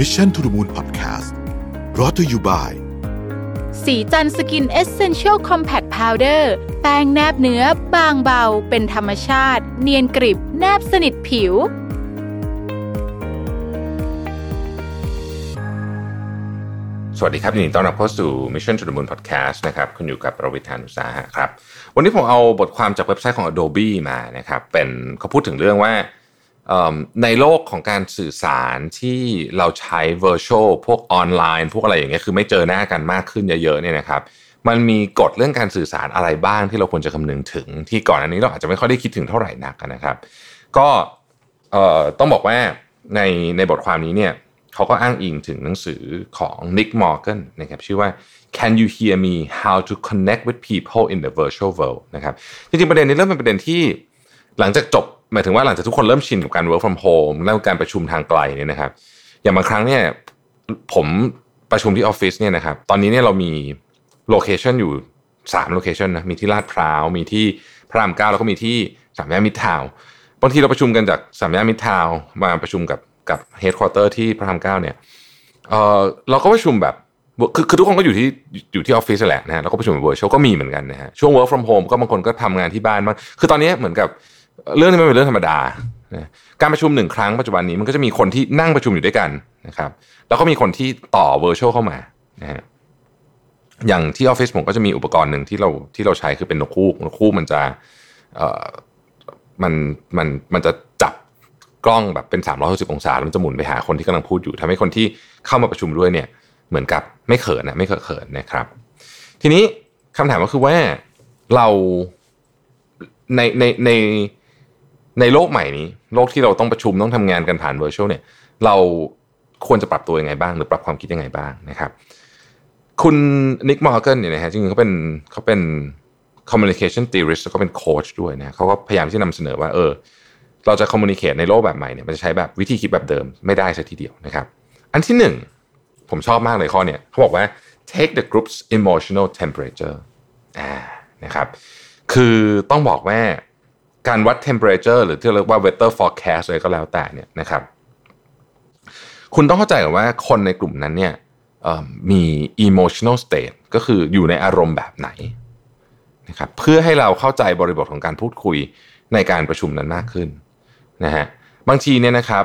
Mission to the Moon Podcast รอ t ธออยู่บ่ายสีจันสกินเอเซนเชียลคอมแพคพาวเดอร์แป้งแนบเนื้อบางเบา เป็นธรรมชาติ เนียนกริบ แนบสนิทผิว สวัสดีครับยินดีต้อนรับเข้าสู่ Mission to the Moon Podcast นะครับคุณอยู่กับผมรวิศ หาญอุตสาหะครับ วันนี้ผมเอาบทความจากเว็บไซต์ของ Adobe มานะครับเป็นเขาพูดถึงเรื่องว่าเอิ่ม ในโลกของการสื่อสารที่เราใช้ virtual พวกออนไลน์ พวกอะไรอย่างเงี้ยคือไม่เจอหน้ากันมากขึ้นเยอะๆเนี่ยนะครับ มันมีกฎเรื่องการสื่อสารอะไรบ้างที่เราควรจะคำนึงถึง ที่ก่อนอันนี้เราอาจจะไม่ค่อยได้คิดถึงเท่าไหร่นักนะครับ ก็ต้องบอกว่าในในบทความนี้เนี่ยเขาก็อ้างอิงถึงหนังสือของ Nick Morgan นะครับชื่อว่า Can you hear me how to connect with people in the virtual world นะครับจริงๆประเด็นนี้เริ่มเป็นประเด็นที่หลังจากจบ หมายถึงว่าหลังจากทุกคนเริ่มชินกับการ work from home และการประชุมทางไกลเนี่ยนะครับ อย่างบางครั้งเนี่ยผมประชุมที่ออฟฟิศเนี่ยนะครับ ตอนนี้เนี่ยเรามี location อยู่3 location นะ มีที่ลาดพร้าว มีที่พระรามเก้าแล้วก็มีที่สามย่านมิตรทาวน์บางทีเราประชุมกันจากสามย่านมิตรทาวน์มาประชุมกับกับเฮดค q อเตอร์ที่พระรามเก้าเนี่ยเออเราก็ประชุมแบบคือคือทุกคนก็อยู่ที่อยู่ที่ออฟฟิศแหละนะฮะแล้วก็ประชุมแบบ virtual ก็มีเหมือนกันนะฮะช่วง work from home ก็บางคนก็ทำงานที่บ้านบ้างคือตอนนี้เหมือนกับ เรื่องนี้มันเป็นเรื่องธรรมดา การประชุมหนึ่งครั้งปัจจุบันนี้มันก็จะมีคนที่นั่งประชุมอยู่ด้วยกันนะครับ แล้วก็มีคนที่ต่อ virtual เข้ามานะฮะอย่างที่ออฟฟิศผมก็จะมีอุปกรณ์หนึ่งที่เราที่เราใช้คือเป็นนกฮูกนกฮูกมันจะเอ่อมันมันมันจะจับกล้องแบบเป็น 360 องศาแล้วมันจะหมุนไปหาคนที่กำลังพูดอยู่ทำให้คนที่เข้ามาประชุมด้วยเนี่ย เหมือนกับไม่เขินนะไม่เขินนะครับ ทีนี้คำถามก็คือว่าเราในในใน ในโลกใหม่นี้โลกที่เราต้องประชุมต้องทำงานกันผ่านเวอร์ชวลเนี่ยเราควรจะปรับตัวยังไงบ้าง หรือปรับความคิดยังไงบ้างนะครับ คุณนิกมอร์เกนเนี่ยนะฮะจริงๆเขาเป็นเขาเป็น communication theorist แล้วก็เป็นโค้ชด้วยนะเขาก็พยายามที่จะนำเสนอว่าเออเราจะ communicate ในโลกแบบใหม่เนี่ยมันจะใช้แบบวิธีคิดแบบเดิมไม่ได้สักทีเดียวนะครับ อันที่หนึ่งผมชอบมากเลยข้อเนี่ยเขาบอกว่า take the group's emotional temperature อ่านะครับคือต้องบอกว่า การวัด temperature หรือที่เรียกว่า weather forecast อะไรก็แล้วแต่เนี่ยนะครับ คุณต้องเข้าใจก่อนว่าคนในกลุ่มนั้นเนี่ยมี emotional state ก็คืออยู่ในอารมณ์แบบไหนนะครับเพื่อให้เราเข้าใจบริบทของการพูดคุยในการประชุมนั้นมากขึ้นนะฮะบางทีเนี่ยนะครับ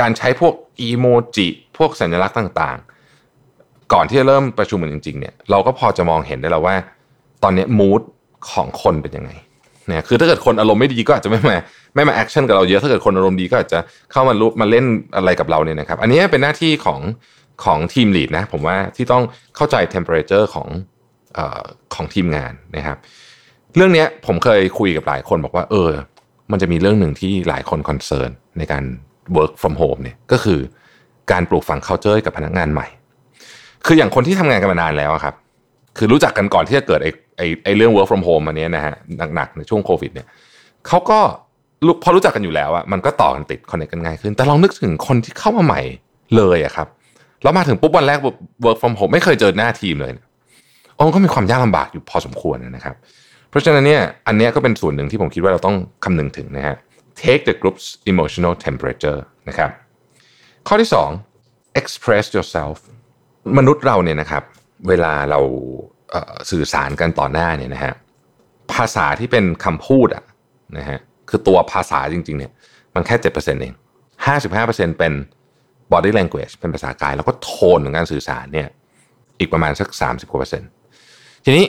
การใช้พวกอีโมจิพวกสัญลักษณ์ต่างๆ ก่อนที่จะเริ่มประชุมกันจริงๆเนี่ยเราก็พอจะมองเห็นได้แล้วว่า ตอนนี้ mood ของคนเป็นยังไง เนี่ยคือถ้าเกิดคนอารมณ์ไม่ดีก็อาจจะไม่มาไม่มา action กับเราเยอะถ้าเกิดคนอารมณ์ดีก็อาจจะเข้ามารู้มาเล่นอะไรกับเราเนี่ยนะครับ อันนี้เป็นหน้าที่ของของทีมลีดนะผมว่าที่ต้องเข้าใจ temperature ของอของทีมงานนะครับ เรื่องนี้ผมเคยคุยกับหลายคนบอกว่า เออ มันจะมีเรื่องหนึ่งที่หลายคนคอนเซิร์นในการ work from home เนี่ยก็คือการปลูกฝัง culture กับพนักงานใหม่ คืออย่างคนที่ทำงานกันมานานแล้วครับ คือรู้จักกันก่อนที่จะเกิดไอ้ ไอ้ไอ้เรื่อง work from home อันนี้นะฮะหนักๆในช่วงโควิดเนี่ยเขาก็พอรู้จักกันอยู่แล้วอะมันก็ต่อกันติดคอนเนคกันง่ายขึ้น แต่ลองนึกถึงคนที่เข้ามาใหม่เลยอะครับแล้วมาถึงปุ๊บวันแรก work from home ไม่เคยเจอหน้าทีมเลยโอ้มันก็มีความยากลำบากอยู่พอสมควรนะครับ เพราะฉะนั้นเนี่ยอันนี้ก็เป็นส่วนหนึ่งที่ผมคิดว่าเราต้องคำนึงถึงนะฮะ take the group's emotional temperature นะครับข้อที่ 2 express yourself มนุษย์เราเนี่ยนะครับ เวลาเรา สื่อสารกันต่อหน้าเนี่ยนะฮะภาษาที่เป็นคำพูดอะนะฮะคือตัวภาษาจริง ๆ เนี่ยมันแค่ 7%เอง55%เป็น body language เป็นภาษากาย แล้วก็โทนของการสื่อสารเนี่ยอีกประมาณสัก 30กว่าเปอร์เซ็นต์ทีนี้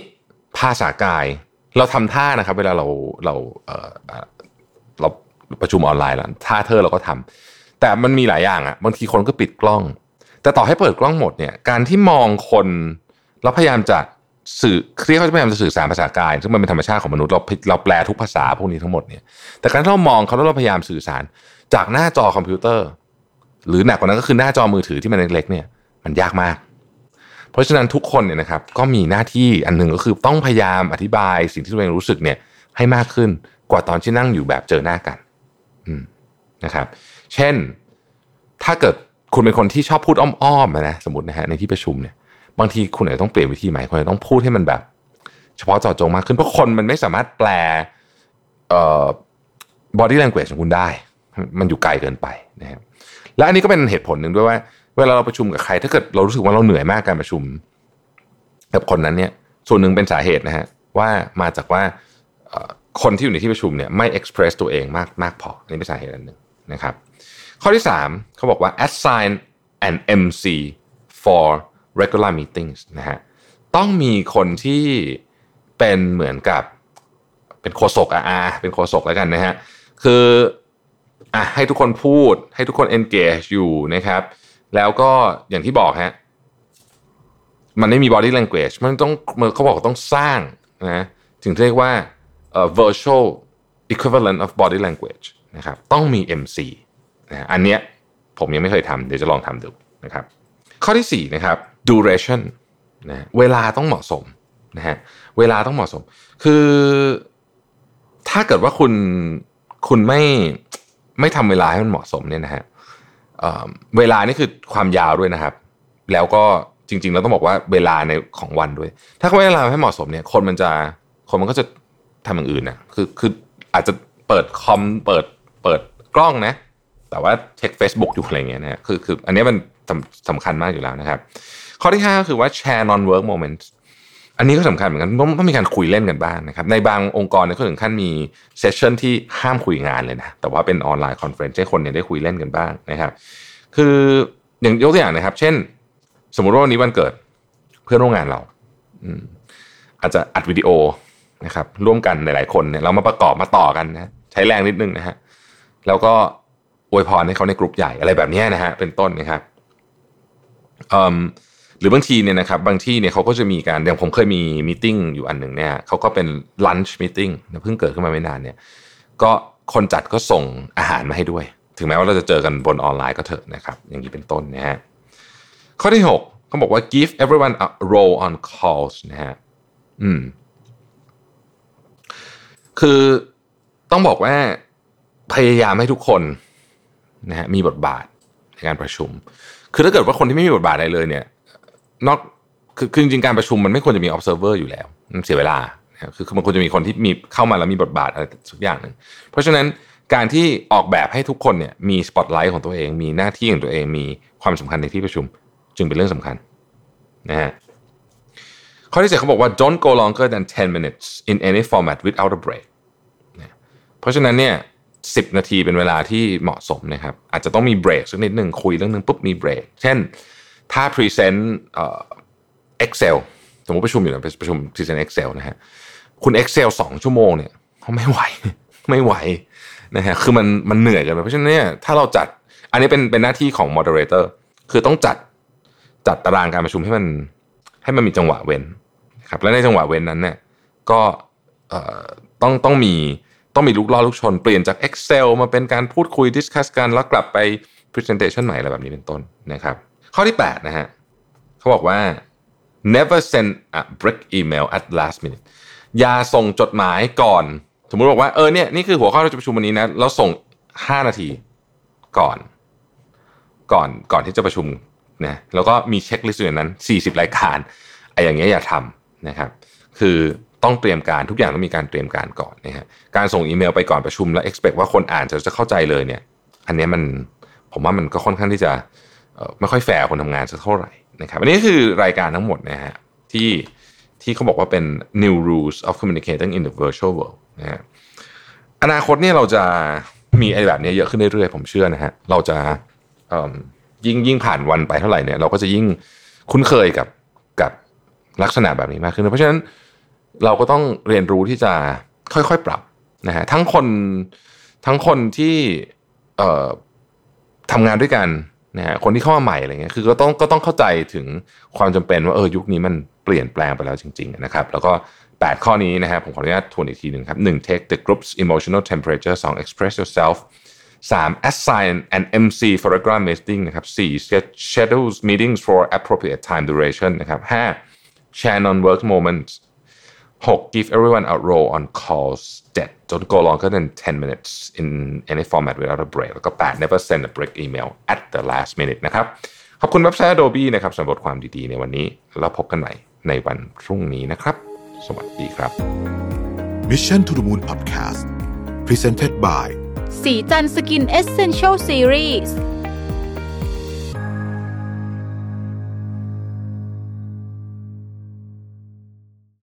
ภาษากายเราทำท่านะครับ เวลาเราเราเออเราประชุมออนไลน์แล้วท่าเธอเราก็ทำแต่มันมีหลายอย่างอะบางทีคนก็ปิดกล้อง แต่ต่อให้เปิดกล้องหมดเนี่ยการที่มองคนแล้วพยายามจะ สื่อเครียกเขาจะพยายามจะสื่อสารภาษากาย ซึ่งมันเป็นธรรมชาติของมนุษย์เราเราแปลทุกภาษาพวกนี้ทั้งหมดเนี่ยแต่การที่เรามองเขาแล้วเราพยายามสื่อสาร จากหน้าจอคอมพิวเตอร์ หรือหนักกว่านั้นก็คือหน้าจอมือถือที่มันเล็กๆเนี่ยมันยากมาก เพราะฉะนั้นทุกคนเนี่ยนะครับก็มีหน้าที่อันหนึ่งก็คือต้องพยายามอธิบายสิ่งที่ตัวเองรู้สึกเนี่ยให้มากขึ้นกว่าตอนที่นั่งอยู่แบบเจอหน้ากันนะครับ เช่นถ้าเกิดคุณเป็นคนที่ชอบพูดอ้อมๆนะสมมตินะฮะในที่ประชุมเนี่ย บางทีคุณอาจจะต้องเปลี่ยนวิธีใหม่คุณอาจจะต้องพูดให้มันแบบ เฉพาะเจาะจงมากขึ้นเพราะคนมันไม่สามารถแปลเอ่อ body language ของคุณได้ มันอยู่ไกลเกินไปนะครับและอันนี้ก็เป็นเหตุผลหนึ่งด้วยว่า เวลาเราประชุมกับใคร ถ้าเกิดเรารู้สึกว่าเราเหนื่อยมากการประชุม กับคนนั้นเนี่ยส่วนหนึ่งเป็นสาเหตุนะฮะว่ามาจากว่าคนที่อยู่ในที่ประชุมเนี่ยไม่ express ตัวเองมากมากพออันนี้เป็นสาเหตุอันหนึ่งนะครับ ข้อที่ 3 เขาบอกว่า assign an MC for regular meetings นะฮะต้องมีคนที่เป็นเหมือนกับเป็นโคศกอะเป็นโคศกแล้วกันนะฮะคืออะให้ทุกคนพูดให้ทุกคน engage อยู่นะครับ แล้วก็อย่างที่บอกฮะมันไม่มี body language มันต้องเขาบอกต้องสร้างนะถึงเรียกว่า uh, virtual equivalent of body language นะครับต้องมี MC นะอันเนี้ยผมยังไม่เคยทำเดี๋ยวจะลองทำดูนะครับ ข้อที่4นะครับ duration นะเวลาต้องเหมาะสมนะฮะเวลาต้องเหมาะสม คือถ้าเกิดว่าคุณคุณไม่ไม่ทำเวลาให้มันเหมาะสมเนี่ยนะฮะเวลานี่คือความยาวด้วยนะครับ แล้วก็จริงๆเราต้องบอกว่าเวลาในของวันด้วย ถ้าเวลาให้เหมาะสมเนี่ย คนมันจะคนมันก็จะทำอย่างอื่นนะคือคืออาจจะเปิดคอมเปิดเปิดกล้องนะ แต่ว่าเช็ค Facebook อยู่อะไรเงี้ยนะคือคืออันนี้มัน สำคัญมากอยู่แล้วนะครับ ข้อที่ 5 ก็คือว่าแชร์ non work moments อันนี้ก็สำคัญเหมือนกันต้องต้องมีการคุยเล่นกันบ้างนะครับ ในบางองค์กรเนี่ยก็ถึงขั้นมี session ที่ห้ามคุยงานเลยนะ แต่ว่าเป็น online conference ให้คนเนี่ยได้คุยเล่นกันบ้างนะครับ คืออย่างยกตัวอย่างนะครับ เช่น สมมุติว่าวันนี้วันเกิดเพื่อนร่วมงานเราอาจจะอัดวิดีโอนะครับ ร่วมกันหลาย ๆ คนเนี่ยเรามาประกอบมาต่อกันนะใช้แรงนิดนึงนะฮะแล้วก็อวยพรให้เขาในกลุ่มใหญ่อะไรแบบนี้นะฮะเป็นต้นนะครับ หรือบางทีเนี่ยนะครับบางที่เนี่ยเขาก็จะมีการอย่างผมเคยมีมีติ้งอยู่อันหนึ่งเนี่ยเขาก็เป็นลันช์มีติ้งเพิ่งเกิดขึ้นมาไม่นานเนี่ยก็คนจัดก็ส่งอาหารมาให้ด้วย ถึงแม้ว่าเราจะเจอกันบนออนไลน์ก็เถอะนะครับ อย่างนี้เป็นต้นนะฮะข้อที่6เขาบอกว่า give everyone a role on calls นะฮะอืมคือต้องบอกว่าพยายามให้ทุกคนนะฮะมีบทบาท ในการประชุม คือถ้าเกิดว่าคนที่ไม่มีบทบาทอะไรเลยเนี่ย นอกคือคือจริงๆการประชุมมันไม่ควรจะมี observer อยู่แล้ว มันเสียเวลา คือมันควรจะมีคนที่มีเข้ามาแล้วมีบทบาทอะไรสักอย่างหนึ่ง เพราะฉะนั้นการที่ออกแบบให้ทุกคนเนี่ยมีสปอตไลท์ของตัวเอง มีหน้าที่ของตัวเอง มีความสำคัญในที่ประชุม จึงเป็นเรื่องสำคัญนะฮะ ข้อที่เจ็ดเขาบอกว่า don't go longer than 10 minutes in any format without a break เพราะฉะนั้นเนี่ย สิบนาทีเป็นเวลาที่เหมาะสมนะครับอาจจะต้องมีเบรกสักนิดหนึ่งคุยเรื่องนึงปุ๊บมีเบรกเช่นถ้า present Excel สมมติประชุมอยู่นะประชุม present Excel นะฮะคุณ Excel สองชั่วโมงเนี่ยเขาไม่ไหวไม่ไหวนะฮะคือมันมันเหนื่อยกันเพราะฉะนั้นเนี่ยถ้าเราจัดอันนี้เป็นเป็นหน้าที่ของ moderator คือต้องจัดจัดตารางการประชุมให้มันให้มันมีจังหวะเว้นครับและในจังหวะเว้นนั้นเนี่ยก็ต้องต้องมี ต้องมีลูกล่อลูกชน เปลี่ยนจาก Excel มาเป็นการพูดคุยดิสคัสกันแล้วกลับไป presentation ใหม่อะไรแบบนี้เป็นต้นนะครับ ข้อที่ 8 นะฮะเขาบอกว่า never send a break email at last minute อย่าส่งจดหมายก่อน สมมุติบอกว่าเออเนี่ยนี่คือหัวข้อเราจะประชุมวันนี้นะแล้วส่ง 5 นาทีก่อน ก่อนก่อนที่จะประชุมนะแล้วก็มีเช็คลิสต์อยู่นั้น 40 รายการไอ้อย่างเงี้ยอย่าทำนะครับ คือ ต้องเตรียมการทุกอย่างต้องมีการเตรียมการก่อนนะฮะการส่งอีเมลไปก่อนประชุมแล้ว expect ว่าคนอ่านจะจะเข้าใจเลยเนี่ย อันนี้มันผมว่ามันก็ค่อนข้างที่จะไม่ค่อยแฟร์คนทำงานสักเท่าไหร่นะครับอันนี้คือรายการทั้งหมดนะฮะที่ที่เขาบอกว่าเป็น new rules of communicating in the virtual world นะฮะอนาคตเนี่ยเราจะมีไอ้แบบนี้เยอะขึ้นเรื่อยๆผมเชื่อนะฮะเราจะยิ่งยิ่งผ่านวันไปเท่าไหร่เนี่ยเราก็จะยิ่งคุ้นเคยกับกับลักษณะแบบนี้มากขึ้น เพราะฉะนั้น เราก็ต้องเรียนรู้ที่จะค่อยๆปรับนะฮะทั้งคนทั้งคนที่ทำงานด้วยกันนะฮะคนที่เข้ามาใหม่อะไรเงี้ยคือก็ต้องก็ต้องเข้าใจถึงความจำเป็นว่าเออยุคนี้มันเปลี่ยนแปลงไปแล้วจริงๆนะครับแล้วก็ 8 ข้อนี้นะฮะผมขออนุญาตทวนอีกทีหนึ่งครับ 1. take the group's emotional temperature 2. express yourself 3. assign an MC for a grand meeting นะครับ 4. schedule meetings for appropriate time duration นะครับ 5. share non-work moments 6. give everyone a role on calls 7. don't go longer than 10 minutes in any format without a break แล้วก็ 8. never send a break email at the last minute นะครับ ขอบคุณเว็บไซต์ Adobe นะครับสำหรับบทความดีๆ ในวันนี้ แล้วพบกันใหม่ในวันพรุ่งนี้นะครับ สวัสดีครับ Mission to the Moon Podcast Presented by สีจันสกินเอเซนเชลซีรีส์